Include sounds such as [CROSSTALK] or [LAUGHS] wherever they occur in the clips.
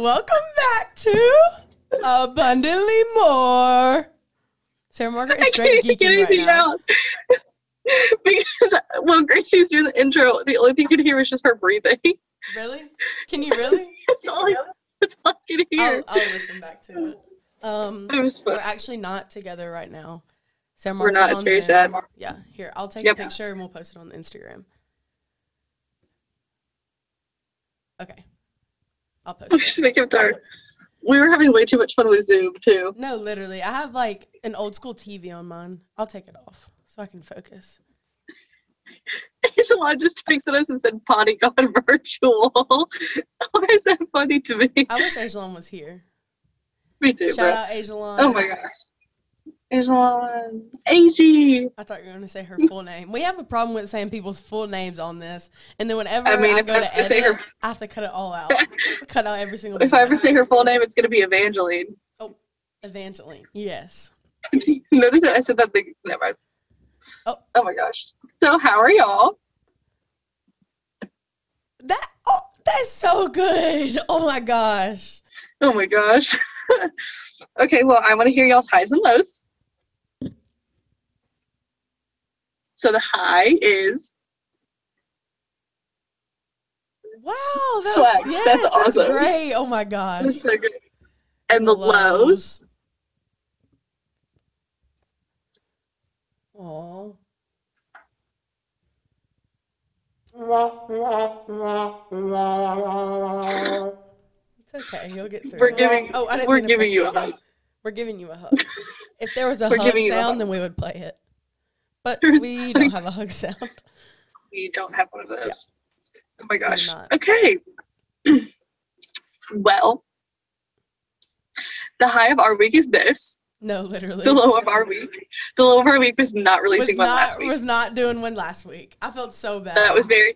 Welcome back to Abundantly More. Sarah Margaret is I straight can't get geeking right anything now. out. [LAUGHS] because when Gracie was doing the intro, the only thing you could hear was just her breathing. Really? Can you really? [LAUGHS] That's all I, that's all I could hear. I'll, I'll listen back to it. Um, it we're actually not together right now. Sarah We're not. It's very Zoom. sad. Yeah, here I'll take Yep. a picture and we'll post it on Instagram. Okay, I'll post [LAUGHS] We should make him tired. We were having way too much fun with Zoom too. No, literally, I have like an old school TV on mine. I'll take it off so I can focus. Angela just texted us and said potty gone [LAUGHS] virtual. [LAUGHS] Why is that funny to me? I wish Ajalon was here. Me too, Shout bro. out Ajalon. Oh my gosh. Angela. AG. I thought you were going to say her full name. We have a problem with saying people's full names on this, and then whenever I, I mean, if go I to to edit, her- I have to cut it all out. [LAUGHS] cut out every single. If I ever say her full name, it's gonna be Evangeline. Oh, Evangeline, yes. [LAUGHS] Notice that I said that thing. Never mind. Oh. oh my gosh. So how are y'all? That oh, that's so good. [LAUGHS] Oh my gosh. Oh my gosh. okay, well, I want to hear y'all's highs and lows. So the high is Wow, that's, Swag. yes, That's that's, awesome. great. Oh my gosh. that's so good. And the lows. Oh. It's okay. You'll get through. We're it. giving Oh, I didn't we're giving you a hug. We're giving you a hug. [LAUGHS] If there was a We're hug you a hug. sound, then we would play it. But we [LAUGHS] don't have a hug sound. We don't have one of those. Oh my gosh. Okay. [CLEARS THROAT] well, the high of our week is this. No, literally. The low of our week. The low of our week was not was releasing one not last week. was not doing one last week. I felt so bad. that was very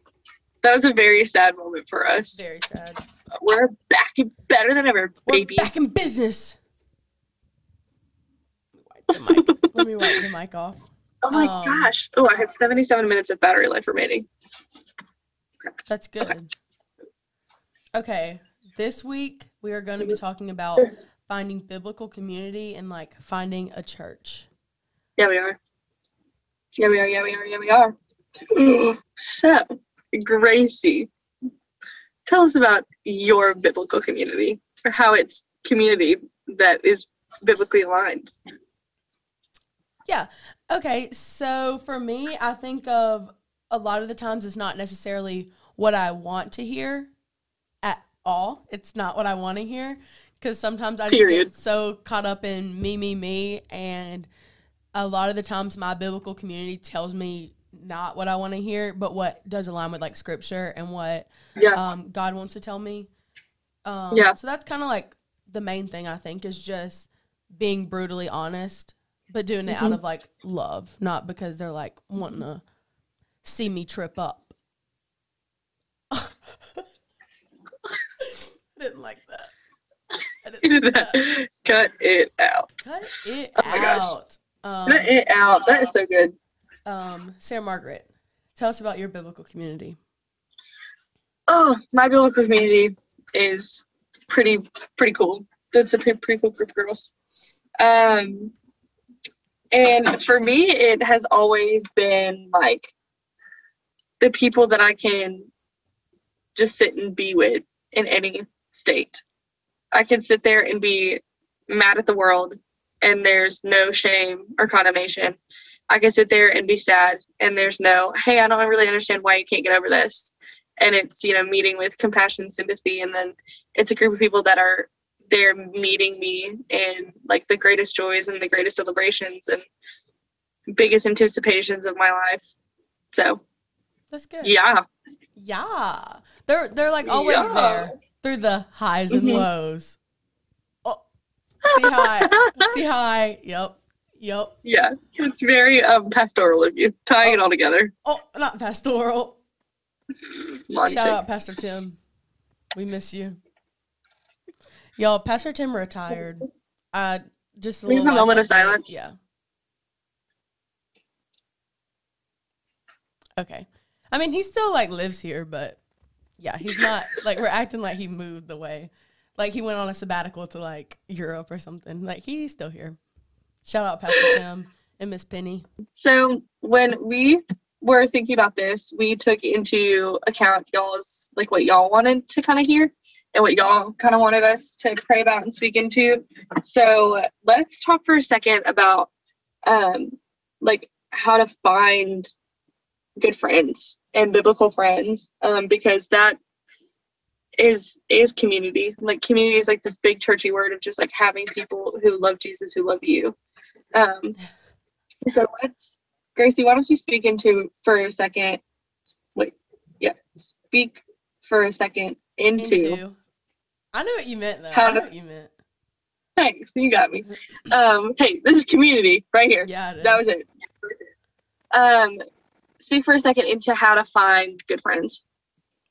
that was a very sad moment for us. very sad. But We're back and better than ever, We're baby. back in business. Let me wipe the mic, Let me wipe the mic off. Oh my Um, gosh. Oh, I have 77 minutes of battery life remaining. That's good. Okay. Okay. This week we are going to be talking about finding biblical community and like finding a church. Yeah, we are. Yeah, we are. Yeah, we are. Yeah, we are. [GASPS] so, Gracie, tell us about your biblical community or how it's community that is biblically aligned. Yeah. Okay. So for me, I think of a lot of the times it's not necessarily what I want to hear at all. It's not what I want to hear because sometimes I just get so caught up in me, me, me. And a lot of the times my biblical community tells me not what I want to hear, but what does align with like scripture and what Yeah. um, God wants to tell me. Um, Yeah. So that's kind of like the main thing I think is just being brutally honest, but doing it out Mhm. of like love, not because they're like wanting to see me trip up. [LAUGHS] I didn't like that. I didn't like that. [LAUGHS] Cut it out. Cut it Oh my gosh. out. Um, Cut it out. That is so good. um, Sarah Margaret, tell us about your biblical community. Oh, my biblical community is pretty pretty cool. That's a pretty, pretty cool group of girls. Um, and for me, it has always been like the people that I can just sit and be with in any state. I can sit there and be mad at the world, and there's no shame or condemnation. I can sit there and be sad, and there's no, hey, I don't really understand why you can't get over this and it's you know meeting with compassion sympathy and then it's a group of people that are there meeting me in like the greatest joys and the greatest celebrations and biggest anticipations of my life so That's good. yeah Yeah. They're they're like always Yeah. there through the highs and Mhm. lows. Oh, see how I [LAUGHS] see how I yep. Yep. yeah it's very um pastoral of you tying it all together Oh, not pastoral. Shout out Pastor Tim. We miss you. Y'all, Pastor Tim retired. Uh just a a moment of silence. Yeah. Okay. I mean, he still like lives here, but yeah, he's not like we're acting like he moved away. Like he went on a sabbatical to like Europe or something. Like he's still here. Shout out Pastor [LAUGHS] Tim and Miss Penny. So when we were thinking about this, we took into account y'all's like what y'all wanted to kind of hear and what y'all kind of wanted us to pray about and speak into. So let's talk for a second about um like how to find good friends and biblical friends um because that is is community like community is like this big churchy word of just like having people who love jesus who love you um so let's gracie why don't you speak into for a second wait yeah speak for a second into, Into. I know what you meant though. How I know to- what you meant. thanks you got me um hey this is community right here Yeah, it that was it um speak for a second into how to find good friends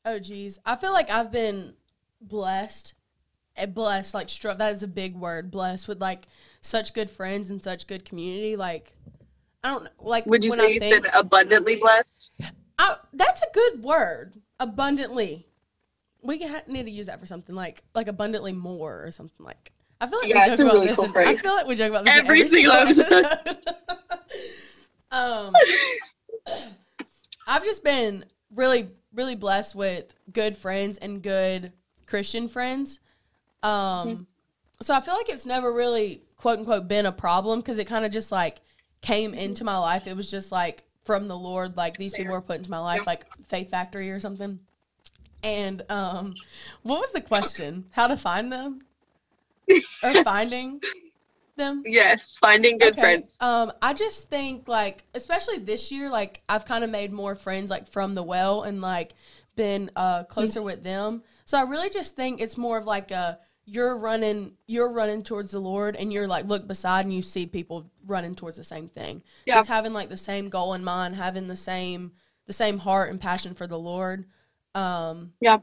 Oh geez, I feel like I've been blessed, and blessed like. That is a big word. Blessed with like such good friends and such good community. Like I don't know. Like would you say I you've think, been abundantly blessed I, that's a good word. Abundantly, we need to use that for something like like abundantly more or something like. I feel like Yeah, we joke a about really this. cool in- I feel like we joke about this in Every single episode. [LAUGHS] um, I've just been really, really blessed with good friends and good Christian friends. Um, Mm-hmm. so I feel like it's never really quote unquote been a problem because it kind of just like came Mm-hmm. into my life. It was just like from the Lord, like these people were put into my life, like Faith Factory or something. And um, what was the question? How to find them or [LAUGHS] finding them? yes finding good Okay, friends Um, I just think like, especially this year, like I've kind of made more friends like from the well and like been uh closer Mm-hmm. with them. So I really just think it's more of like a you're running you're running towards the Lord and you're like look beside and you see people running towards the same thing. Yeah. Just having like the same goal in mind, having the same the same heart and passion for the Lord. Um Yeah.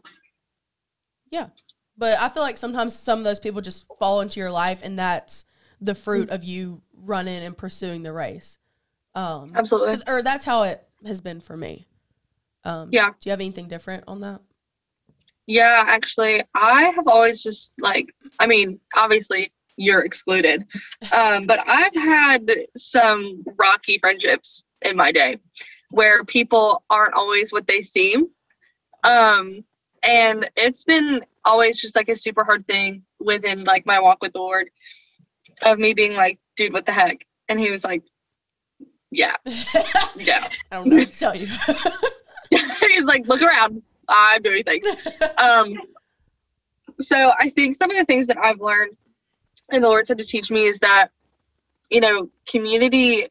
Yeah. But I feel like sometimes some of those people just fall into your life and that's the fruit Mm. of you running and pursuing the race. Um absolutely so- or that's how it has been for me. Um Yeah. Do you have anything different on that? Yeah, actually, I have always just like, I mean, obviously you're excluded, [LAUGHS] um, but I've had some rocky friendships in my day where people aren't always what they seem. Um, and it's been always just like a super hard thing within like my walk with the Lord of me being like, dude, what the heck? And he was like, yeah, [LAUGHS] yeah. I don't know what to tell you. [LAUGHS] He's like, look around. I'm doing things. um so i think some of the things that i've learned and the lord said to teach me is that you know community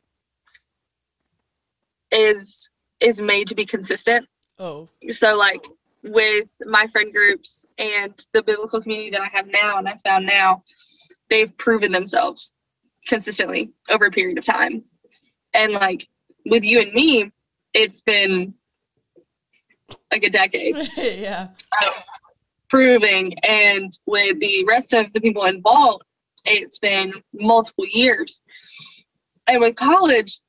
is is made to be consistent oh. so like with my friend groups and the biblical community that i have now and i found now they've proven themselves consistently over a period of time and like with you and me it's been like a decade [LAUGHS] yeah. um, proving and with the rest of the people involved it's been multiple years and with college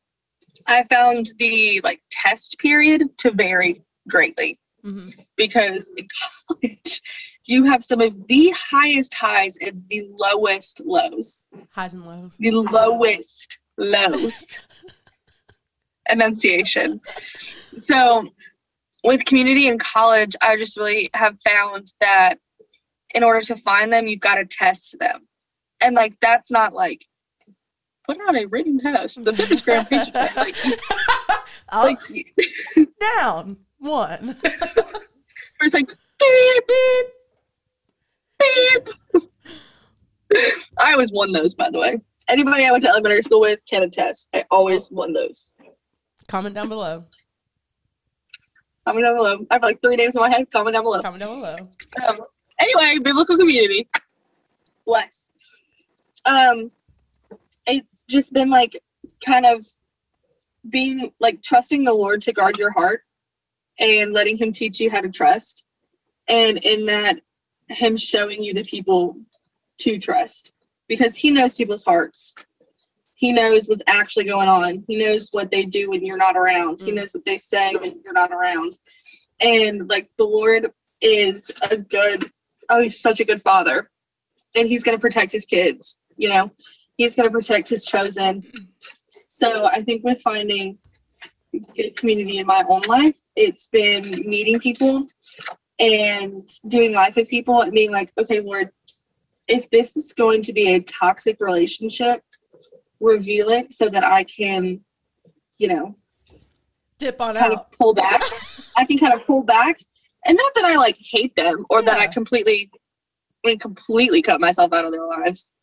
i found the like test period to vary greatly. Hmm because in college [LAUGHS] you have some of the highest highs and the lowest lows. Highs and lows. the lowest lows. [LAUGHS] Enunciation. So with community in college i just really have found that in order to find them you've got to test them. And like that's not like put on a written test. The FitnessGram today. like, [LAUGHS] like down, one. [LAUGHS] it's like beep beep beep i always won those by the way anybody i went to elementary school with can attest i always won those Comment down below. comment down below i have like three names in my head comment down below Comment down below. um, anyway, biblical community. Bless. Um, it's just been like kind of being like trusting the Lord to guard your heart and letting Him teach you how to trust. And in that, Him showing you the people to trust because He knows people's hearts. He knows what's actually going on. He knows what they do when you're not around. He Mm. knows what they say when you're not around. And like the Lord is a good oh, he's such a good father. And he's going to protect his kids, you know, he's going to protect his chosen. So I think with finding good community in my own life, it's been meeting people and doing life with people and being like, okay, Lord, if this is going to be a toxic relationship, reveal it so that I can, you know, Dip on kind out. of pull back. [LAUGHS] I can kind of pull back. And not that I like hate them or that I completely I mean completely cut myself out of their lives.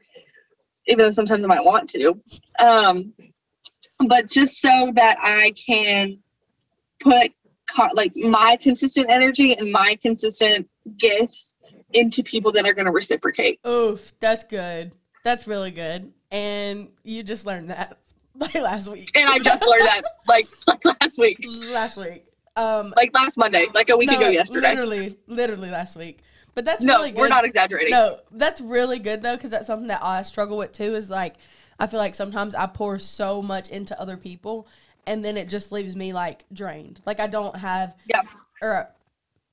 Even though sometimes I might want to. Um but just so that I can put co- like my consistent energy and my consistent gifts into people that are going to reciprocate. Oof, that's good. That's really good. And you just learned that [LAUGHS] like last week. And I just learned that [LAUGHS] like, like [LAUGHS] last week, last week. Um like last Monday, like a week no, ago yesterday. Literally, literally last week. But that's No, really good. we're not exaggerating. No, that's really good though, because that's something that I struggle with too. Is like, I feel like sometimes I pour so much into other people, and then it just leaves me like drained. Like I don't have, Yeah. or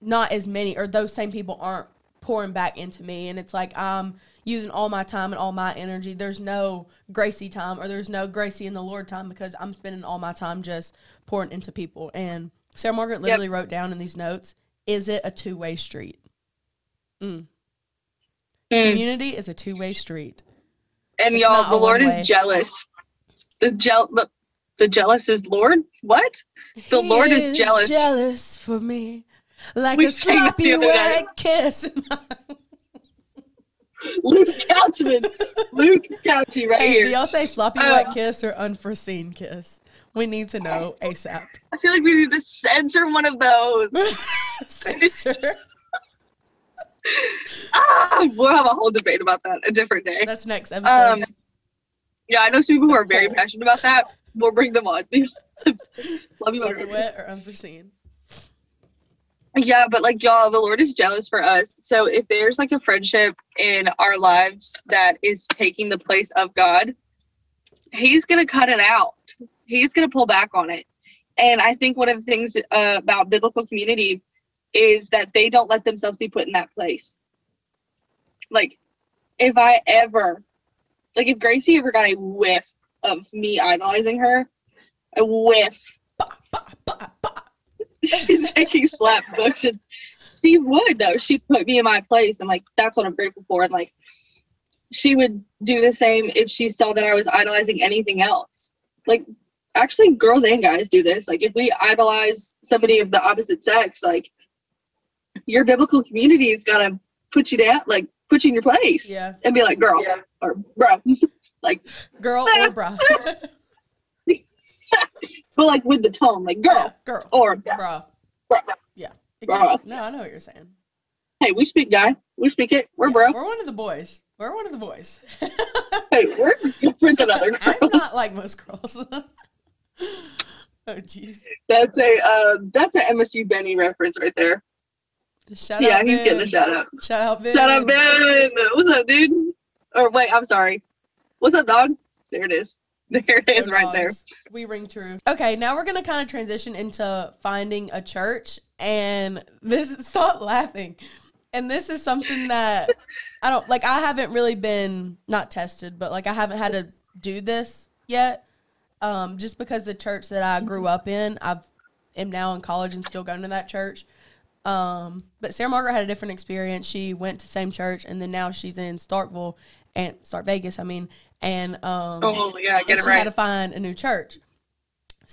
not as many, or those same people aren't pouring back into me, and it's like I'm using all my time and all my energy. There's no Gracie time, or there's no Gracie in the Lord time because I'm spending all my time just pouring into people. And Sarah Margaret literally wrote down in these notes: Is it a two way street? Mm. Mm. Community is a two way street. And It's y'all, the Lord is jealous. The gel, the, the jealous is Lord. What? The He Lord is jealous. jealous for me, like We a sang that the sloppy wet kiss. [LAUGHS] Luke Couchman, Luke Couchy, right hey, do here. y'all say sloppy Uh, wet kiss or unforeseen kiss? We need to know ASAP. I feel like we need to censor one of those. [LAUGHS] Censor. Ah, we'll have a whole debate about that a different day. That's next episode. Um, yeah, I know some people who are very passionate about that. We'll bring them on. [LAUGHS] Love you, wet or unforeseen. Yeah, but like y'all, the Lord is jealous for us. So if there's like a friendship in our lives that is taking the place of God, He's gonna cut it out. He's gonna pull back on it. And I think one of the things uh, about biblical community is that they don't let themselves be put in that place. Like, if I ever, like, if Gracie ever got a whiff of me idolizing her, a whiff [LAUGHS] she's taking slap motions. She would though. She'd put me in my place, and like that's what I'm grateful for. And like, she would do the same if she saw that I was idolizing anything else. Like, actually, girls and guys do this. Like, if we idolize somebody of the opposite sex, like, your biblical community is gonna put you down, like, put you in your place, Yeah. and be like, girl or bro, [LAUGHS] like Girl or bro. [LAUGHS] but like with the tone, like girl Girl. or Bra. bro. Yeah. Bra. No, I know what you're saying. Hey, we speak guy. We speak it. We're Yeah, bro. We're one of the boys. We're one of the boys. [LAUGHS] Hey, we're different than other I'm girls. not like most girls. oh jeez. That's a uh, that's a MSU Benny reference right there. Shout yeah, out he's Ben. getting a shout out. Shout out Ben. Shout out Ben. What's up, dude? Or wait, I'm sorry. What's up, dog? There it is. [LAUGHS] There it is, right there. We ring true. Okay, now we're gonna kind of transition into finding a church, and this [LAUGHS] stop laughing. And this is something that I don't like. I haven't really been not tested, but like I haven't had to do this yet. Um, just because the church that I grew up in, I've am now in college and still going to that church. Um, but Sarah Margaret had a different experience. She went to same church, and then now she's in Starkville and Stark Vegas. I mean, and um, Oh yeah, get it she had to find a new church.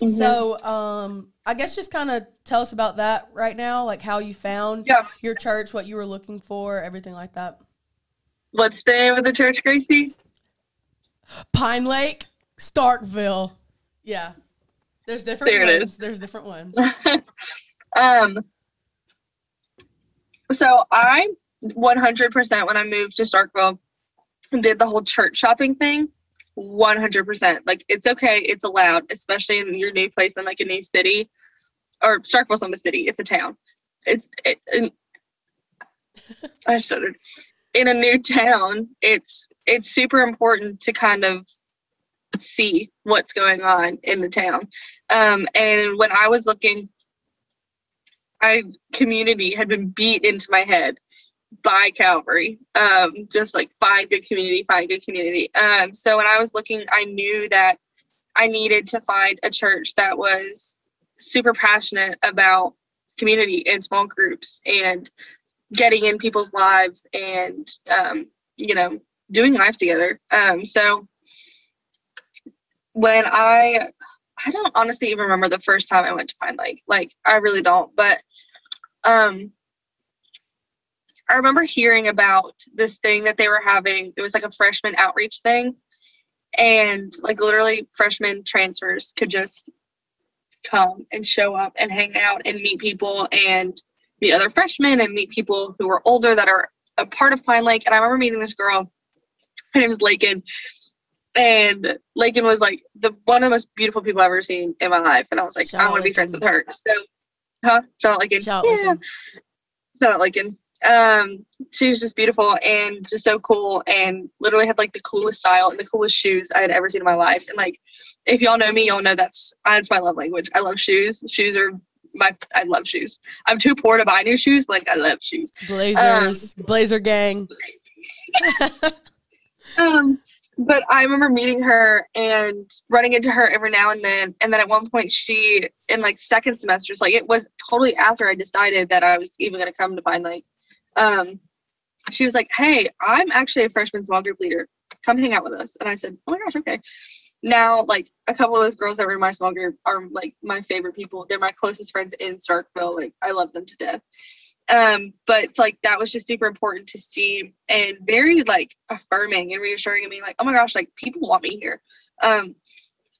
Mhm. So, um, I guess just kind of tell us about that right now, like how you found Yeah. your church, what you were looking for, everything like that. What's the name of the church, Gracie? Pine Lake, Starkville. Yeah. There's different There it ones. is. There's different ones. [LAUGHS] um. So I 100% when I moved to Starkville did the whole church shopping thing. 100%. Like it's okay, it's allowed, especially in your new place in like a new city. Or Starkville's not a city, it's a town. It's it, in, [LAUGHS] I stuttered. In a new town, it's it's super important to kind of see what's going on in the town. Um, and when I was looking I community had been beat into my head by Calvary. Um, just like find good community, find good community. Um, so when I was looking, I knew that I needed to find a church that was super passionate about community and small groups and getting in people's lives and um, you know doing life together. Um, so when I I don't honestly even remember the first time I went to Pine Lake. Like I really don't. But um I remember hearing about this thing that they were having. It was like a freshman outreach thing. And like literally freshman transfers could just come and show up and hang out and meet people and meet other freshmen and meet people who were older that are a part of Pine Lake. And I remember meeting this girl. Her name is Lakin and Lakin was like the one of the most beautiful people I've ever seen in my life, and I was like, Shout I want to be friends with her. So, huh? Shout out Lakin. Shout yeah. Shout out Um, she was just beautiful and just so cool, and literally had like the coolest style and the coolest shoes I had ever seen in my life. And like, if y'all know me, y'all know that's that's my love language. I love shoes. Shoes are my I love shoes. I'm too poor to buy new shoes, but like I love shoes. Blazers, um, blazer gang. [LAUGHS] um but I remember meeting her and running into her every now and then. And then at one point, she, in like second semesters, like it was totally after I decided that I was even going to come to Pine Lake. Um, she was like, Hey, I'm actually a freshman small group leader. Come hang out with us. And I said, Oh my gosh, okay. Now, like a couple of those girls that were in my small group are like my favorite people. They're my closest friends in Starkville. Like I love them to death. Um, but it's like that was just super important to see and very like affirming and reassuring me, like, oh my gosh, like people want me here. Um,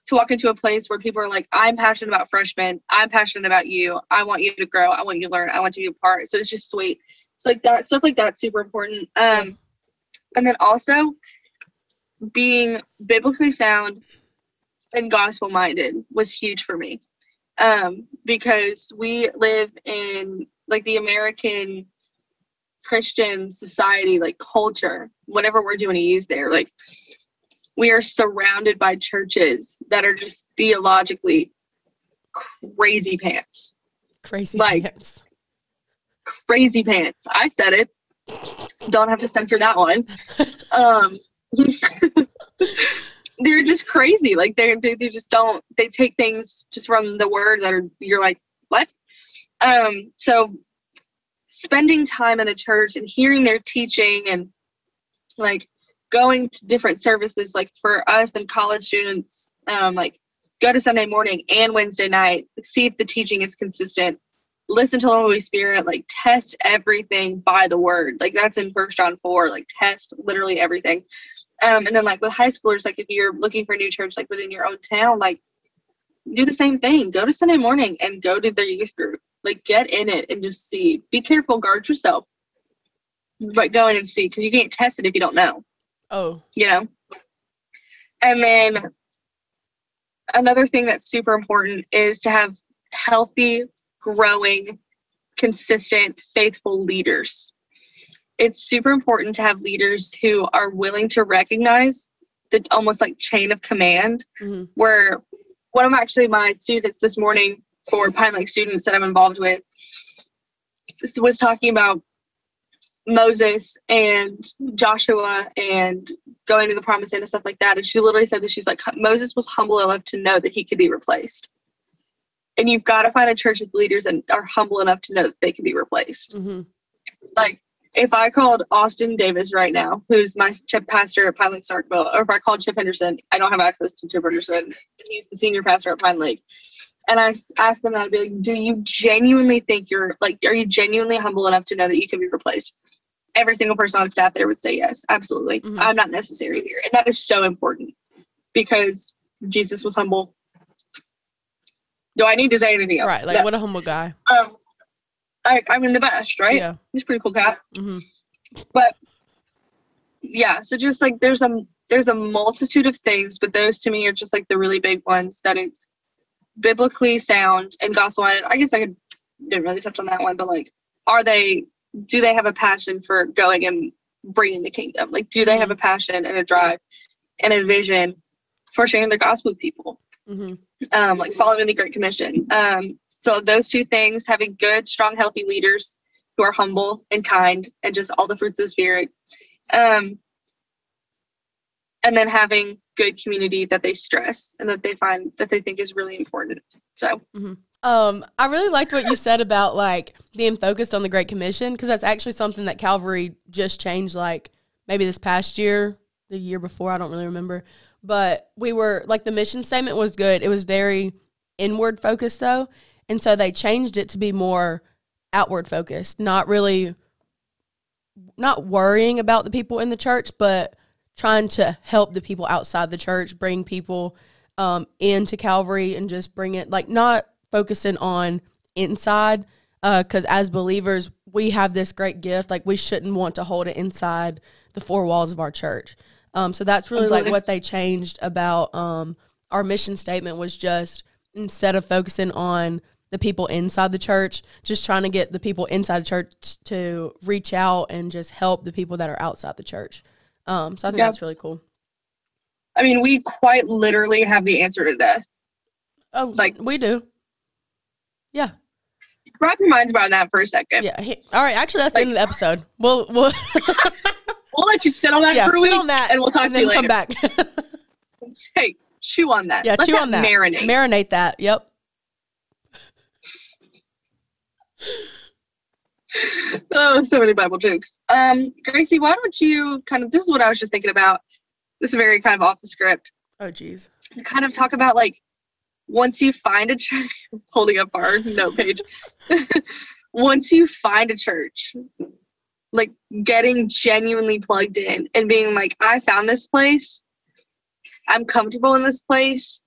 to walk into a place where people are like, I'm passionate about freshmen, I'm passionate about you, I want you to grow, I want you to learn, I want you to be a part. So it's just sweet. It's like that stuff like that's super important. Um, and then also being biblically sound and gospel minded was huge for me um, because we live in like the American Christian society, like culture, whatever we're doing to use there, like we are surrounded by churches that are just theologically crazy pants. Crazy like, pants. Crazy pants. I said it. Don't have to censor that one. um [LAUGHS] they're just crazy. Like they they they just don't they take things just from the word that are you're like, what? Um, so spending time in a church and hearing their teaching and like going to different services, like for us and college students, um, like go to Sunday morning and Wednesday night, see if the teaching is consistent, listen to the Holy Spirit, like test everything by the word. Like that's in First John 4, like test literally everything. Um, and then like with high schoolers, like if you're looking for a new church, like within your own town, like do the same thing. Go to Sunday morning and go to their youth group. Like get in it and just see. Be careful, guard yourself. But go in and see because you can't test it if you don't know. Oh. You know? And then another thing that's super important is to have healthy, growing, consistent, faithful leaders. It's super important to have leaders who are willing to recognize the almost like chain of command mm-hmm. where one of actually my students this morning for Pine Lake students that I'm involved with was talking about Moses and Joshua and going to the promised land and stuff like that. And she literally said that she's like, Moses was humble enough to know that he could be replaced. And you've got to find a church with leaders that are humble enough to know that they can be replaced. Mm-hmm. Like, if I called Austin Davis right now, who's my chip pastor at Pine Lake Starkville, or if I called Chip Henderson, I don't have access to Chip Henderson. He's the senior pastor at Pine Lake and I asked them that I'd be like, do you genuinely think you're like, are you genuinely humble enough to know that you can be replaced? Every single person on staff there would say yes, absolutely. Mm-hmm. I'm not necessary here. And that is so important because Jesus was humble. Do I need to say anything else? Right. Like, no. what a humble guy. Um, I, I mean, the best, right? Yeah. He's pretty cool cat. Mm-hmm. But yeah, so just like there's a there's a multitude of things, but those to me are just like the really big ones that it's biblically sound and gospel I guess I could, didn't really touch on that one, but like, are they? Do they have a passion for going and bringing the kingdom? Like, do they have a passion and a drive and a vision for sharing the gospel with people? Mm-hmm. Um, like following the Great Commission. Um, so those two things, having good, strong, healthy leaders who are humble and kind and just all the fruits of the spirit. Um, and then having good community that they stress and that they find that they think is really important. So Um, I really liked what you said about like being focused on the Great Commission because that's actually something that Calvary just changed. Like maybe this past year, the year before, I don't really remember. But we were like the mission statement was good. It was very inward focused though, and so they changed it to be more outward focused. Not really, not worrying about the people in the church, but trying to help the people outside the church, bring people um, into Calvary, and just bring it like not focusing on inside because as believers we have this great gift like we shouldn't want to hold it inside the four walls of our church um, so that's really Absolutely. like what they changed about um, our mission statement was just instead of focusing on the people inside the church just trying to get the people inside the church to reach out and just help the people that are outside the church um, so i think Yeah. that's really cool I mean, we quite literally have the answer to death. oh Like- like we do yeah Wrap your minds around that for a second. yeah he- all right actually that's the end of the episode we'll we'll [LAUGHS] We'll let you sit on that yeah, for a sit week, on that, and we'll talk and to you later. come back. [LAUGHS] Hey, chew on that. yeah, Let chew on that. Marinate. Marinate that. Yep. [LAUGHS] oh, so many Bible jokes. Um, Gracie, why don't you kind of? This is what I was just thinking about. This is very kind of off the script. Oh, geez. Kind of talk about like once you find a church, [LAUGHS] holding up our note page. [LAUGHS] once you find a church, like getting genuinely plugged in and being like, I found this place. I'm comfortable in this place.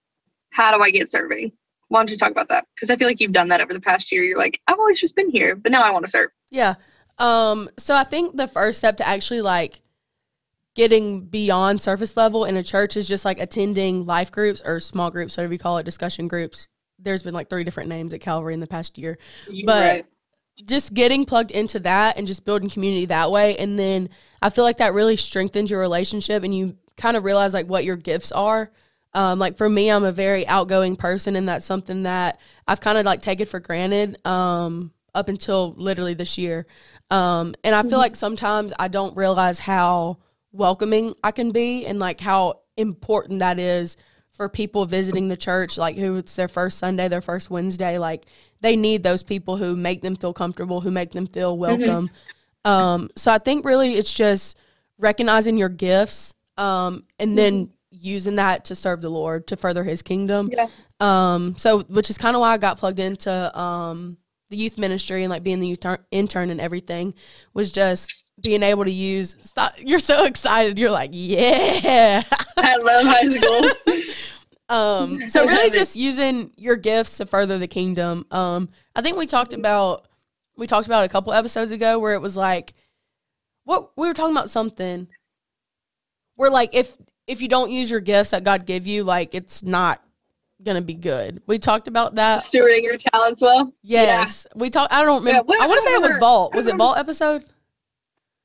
How do I get serving? Why don't you talk about that? Because I feel like you've done that over the past year. You're like, I've always just been here, but now I want to serve. Yeah. Um. So I think the first step to actually like getting beyond surface level in a church is just like attending life groups or small groups, whatever you call it, discussion groups. There's been like three different names at Calvary in the past year. You're But- right. just getting plugged into that and just building community that way and then i feel like that really strengthens your relationship and you kind of realize like what your gifts are um, like for me i'm a very outgoing person and that's something that i've kind of like taken for granted um, up until literally this year. Um, and i feel like sometimes i don't realize how welcoming i can be and like how important that is for people visiting the church like who it's their first sunday their first wednesday like they need those people who make them feel comfortable, who make them feel welcome. Um, so I think really it's just recognizing your gifts um, and then using that to serve the Lord to further His kingdom. Yeah. Um, so which is kind of why I got plugged into um, the youth ministry and like being the youth intern and everything was just being able to use. Stop, you're so excited. You're like, yeah. I love high school. [LAUGHS] Um, so really just using your gifts to further the kingdom. Um, I think we talked about we talked about a couple episodes ago where it was like what we were talking about something where like if if you don't use your gifts that God give you, like it's not gonna be good. We talked about that. Stewarding your talents well. Yes. We talked I don't remember what- I want to say it was Vault. Was it Vault episode?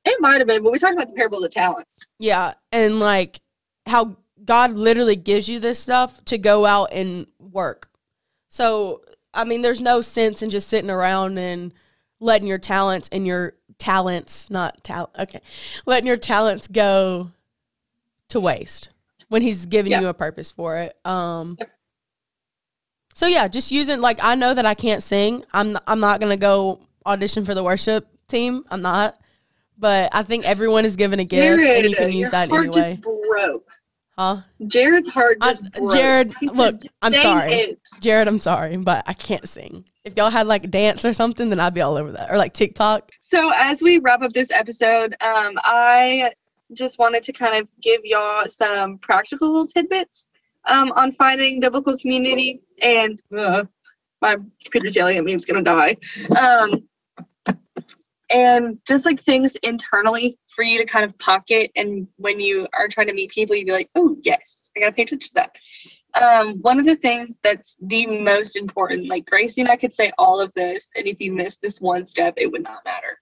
It might have been, but we talked about the parable of the talents. Yeah, and like how God literally gives you this stuff to go out and work. So, I mean, there's no sense in just sitting around and letting your talents and your talents, not talent, okay, letting your talents go to waste when He's giving Yeah. you a purpose for it. Um, so yeah, just using like I know that I can't sing. I'm I'm not gonna go audition for the worship team. I'm not. But I think everyone is given a gift, and you can use that heart anyway. just broke. Huh? Jared's heart I- broke. Jared, He said, look, I'm sorry. it." Jared, I'm sorry, but I can't sing. If y'all had like dance or something, then I'd be all over that. Or like TikTok. So as we wrap up this episode, um, I just wanted to kind of give y'all some practical little tidbits um, on finding biblical community. And uh, my computer's yelling at me; it's gonna die. Um, and just like things internally for you to kind of pocket, and when you are trying to meet people, you'd be like, "Oh yes, I gotta pay attention to that." Um, one of the things that's the most important, like Gracie and I could say all of this, and if you missed this one step, it would not matter.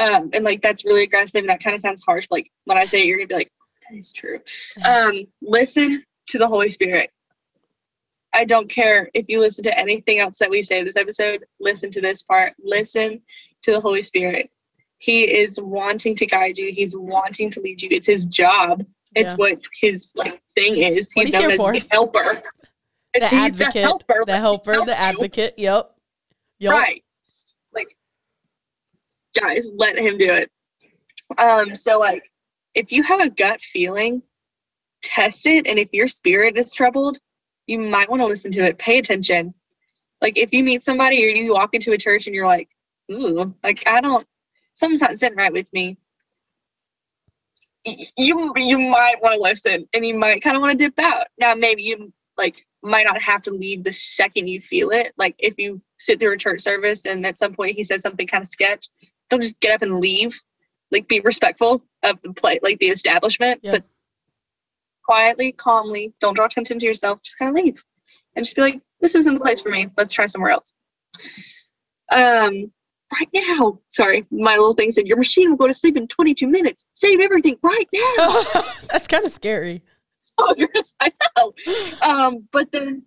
Um, and like that's really aggressive, and that kind of sounds harsh. But, like when I say it, you're gonna be like, "That is true." [SIGHS] Um, listen to the Holy Spirit. I don't care if you listen to anything else that we say this episode, listen to this part. Listen to the Holy Spirit. He is wanting to guide you. He's wanting to lead you. It's his job. It's Yeah. what his like thing is. He's he's known as for. the helper. The It's, advocate, the helper. the helper, help the you. advocate. Yep. Yep. Right. Guys, let him do it. Um, so like if you have a gut feeling, test it. And if your spirit is troubled, you might want to listen to it. Pay attention. Like if you meet somebody or you walk into a church and you're like, ooh, like I don't something's not sitting right with me. You you might want to listen and you might kind of want to dip out. Now maybe you like might not have to leave the second you feel it. Like if you sit through a church service and at some point he says something kind of sketch, don't just get up and leave. Like be respectful of the play, like the establishment, Yeah. but quietly, calmly, don't draw attention to yourself. Just kind of leave and just be like, "This isn't the place for me. Let's try somewhere else." Um, right now. Sorry, my little thing said your machine will go to sleep in 22 minutes. Save everything right now. [LAUGHS] That's kind of scary. Progress, I know. Um, but then,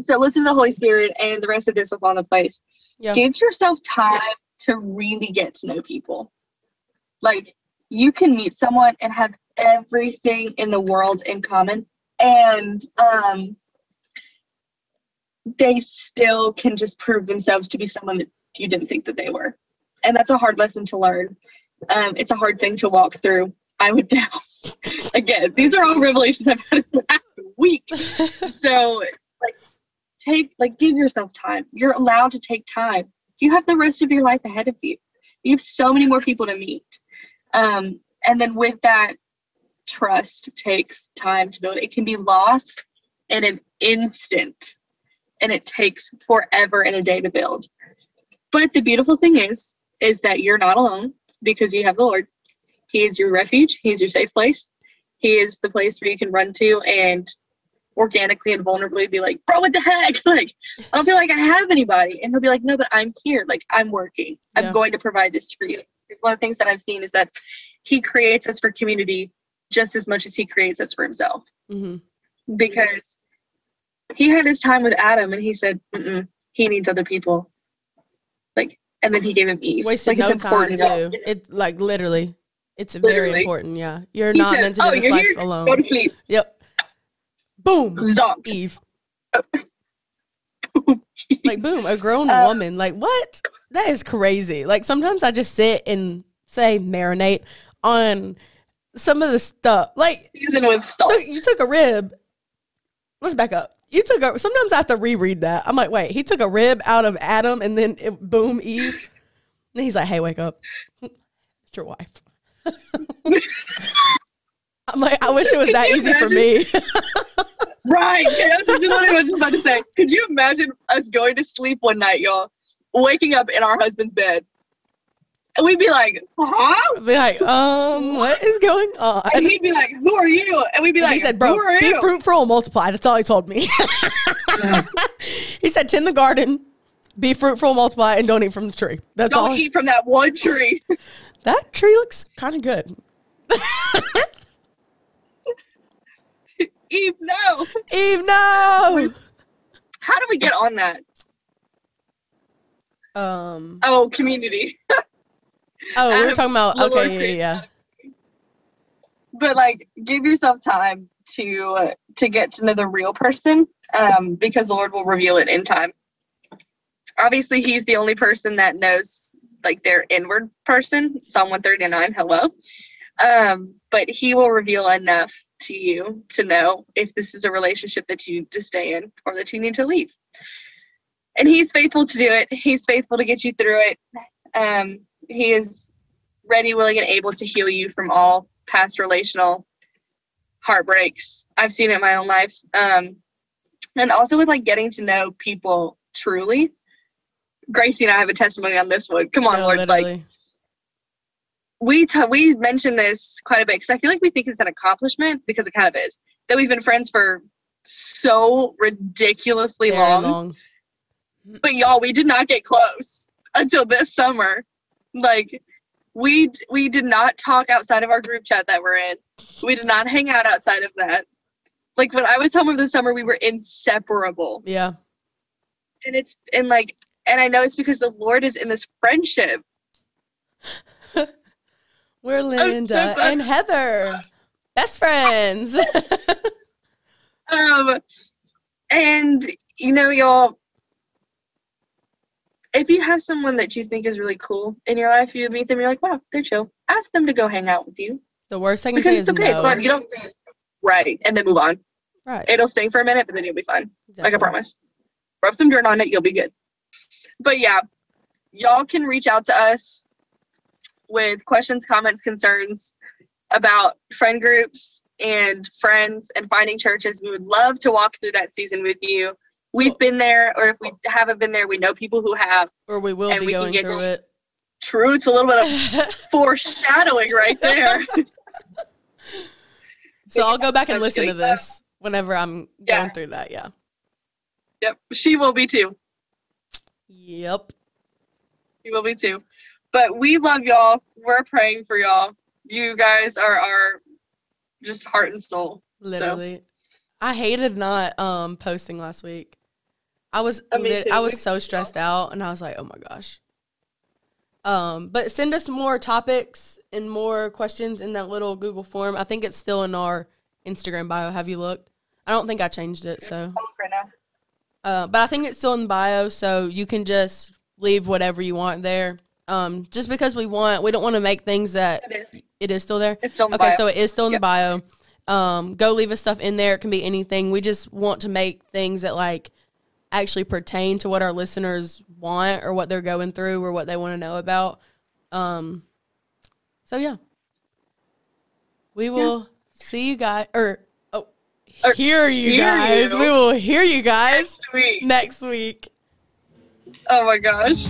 so listen to the Holy Spirit, and the rest of this will fall into place. Yeah. Give yourself time to really get to know people. Like you can meet someone and have everything in the world in common, and um, they still can just prove themselves to be someone that you didn't think that they were. And that's a hard lesson to learn. Um, it's a hard thing to walk through. I would [LAUGHS] now. Again, these are all revelations I've had in the last week. [LAUGHS] So, like, take, like, give yourself time. You're allowed to take time. You have the rest of your life ahead of you. You have so many more people to meet. Um, and then with that, trust takes time to build. It can be lost in an instant, and it takes forever and a day to build. But the beautiful thing is, is that you're not alone because you have the Lord. He is your refuge. He is your safe place. He is the place where you can run to and organically and vulnerably be like, bro, what the heck? [LAUGHS] Like, I don't feel like I have anybody. And he'll be like, no, but I'm here. Like, I'm working. I'm going to provide this for you. Because one of the things that I've seen is that he creates us for community just as much as he creates us for himself. hmm Because he had his time with Adam and he said, Mm-mm, he needs other people. Like, and then he gave him Eve. Wasted like, no time to- too. It like literally, it's very important. Yeah, you're He not said, meant to "Oh, this life here? alone. Go to sleep. Yep. Boom. Zonk. Eve. [LAUGHS] Like boom, a grown Uh, woman. Like what? That is crazy. Like sometimes I just sit and say marinate on some of the stuff. Like Season with salt. took, you took a rib. Let's back up. You took a. Sometimes I have to reread that. I'm like, wait, he took a rib out of Adam and then it, boom, Eve. And he's like, hey, wake up. It's your wife. [LAUGHS] I'm like, I wish it was that easy for me. [LAUGHS] Right. Yeah, that's just what I was just about to say. Could you imagine us going to sleep one night, y'all, waking up in our husband's bed, and we'd be like, huh? Be like, um, what is going on? And he'd be like, who are you? And we'd be And like, he said, bro, be you? fruitful and multiply. That's all he told me. [LAUGHS] he said, tend the garden, be fruitful, multiply, and don't eat from the tree. That's Don't all. eat from that one tree. [LAUGHS] That tree looks kind of good. [LAUGHS] Eve, no. Eve, no. How do we get on that? Um. Oh, community. [LAUGHS] Oh, we are talking about. Okay, yeah, yeah. but like give yourself time to to get to know the real person um because the lord will reveal it in time obviously he's the only person that knows like their inward person psalm 139 hello um but he will reveal enough to you to know if this is a relationship that you need to stay in or that you need to leave and he's faithful to do it he's faithful to get you through it um he is ready willing and able to heal you from all past relational heartbreaks. I've seen it in my own life. Um, and also with like getting to know people truly. Gracie and I have a testimony on this one. Come on, No, Lord. Like literally. We t- we mentioned this quite a bit because I feel like we think it's an accomplishment because it kind of is that we've been friends for so ridiculously long. long. But y'all, we did not get close until this summer. Like we we did not talk outside of our group chat that we're in. We did not hang out outside of that. Like when I was home over the summer, we were inseparable. Yeah. And it's and like and I know it's because the Lord is in this friendship. [LAUGHS] We're Linda glad- and Heather. Best friends. [LAUGHS] Um and you know, y'all if you have someone that you think is really cool in your life, you meet them, you're like, wow, they're chill. Ask them to go hang out with you. the worst thing Because it's okay. no. It's fine. You don't right, and then move on. Right. It'll sting for a minute, but then you'll be fine. Like I promise. Rub some dirt on it, you'll be good. But yeah, y'all can reach out to us with questions, comments, concerns about friend groups and friends and finding churches. We would love to walk through that season with you. We've been there, or if we haven't been there, we know people who have. Or we will And be we can going get through it. True, it's a little bit of [LAUGHS] foreshadowing right there. so I'll go back and I'm listen to this whenever I'm Yeah. going through that. Yeah. yep, she will be too. Yep. She will be too. But we love y'all. We're praying for y'all. You guys are our just heart and soul. Literally. I hated not um posting last week. I was Uh, lit- I was so stressed out and I was like, "Oh my gosh." Um, but send us more topics and more questions in that little Google form. I think it's still in our Instagram bio. Have you looked? I don't think I changed it, so uh, but I think it's still in the bio, so you can just leave whatever you want there. Um, just because we want, we don't want to make things that It is. it is still there. It's still in the Okay, bio. so it is still in Yep. the bio. Um, go leave us stuff in there. It can be anything. We just want to make things that like actually pertain to what our listeners want or what they're going through or what they want to know about. Um, so yeah, we will see you guys or oh, Or hear you hear guys. you. We will hear you guys Sweet. next week. Oh my gosh.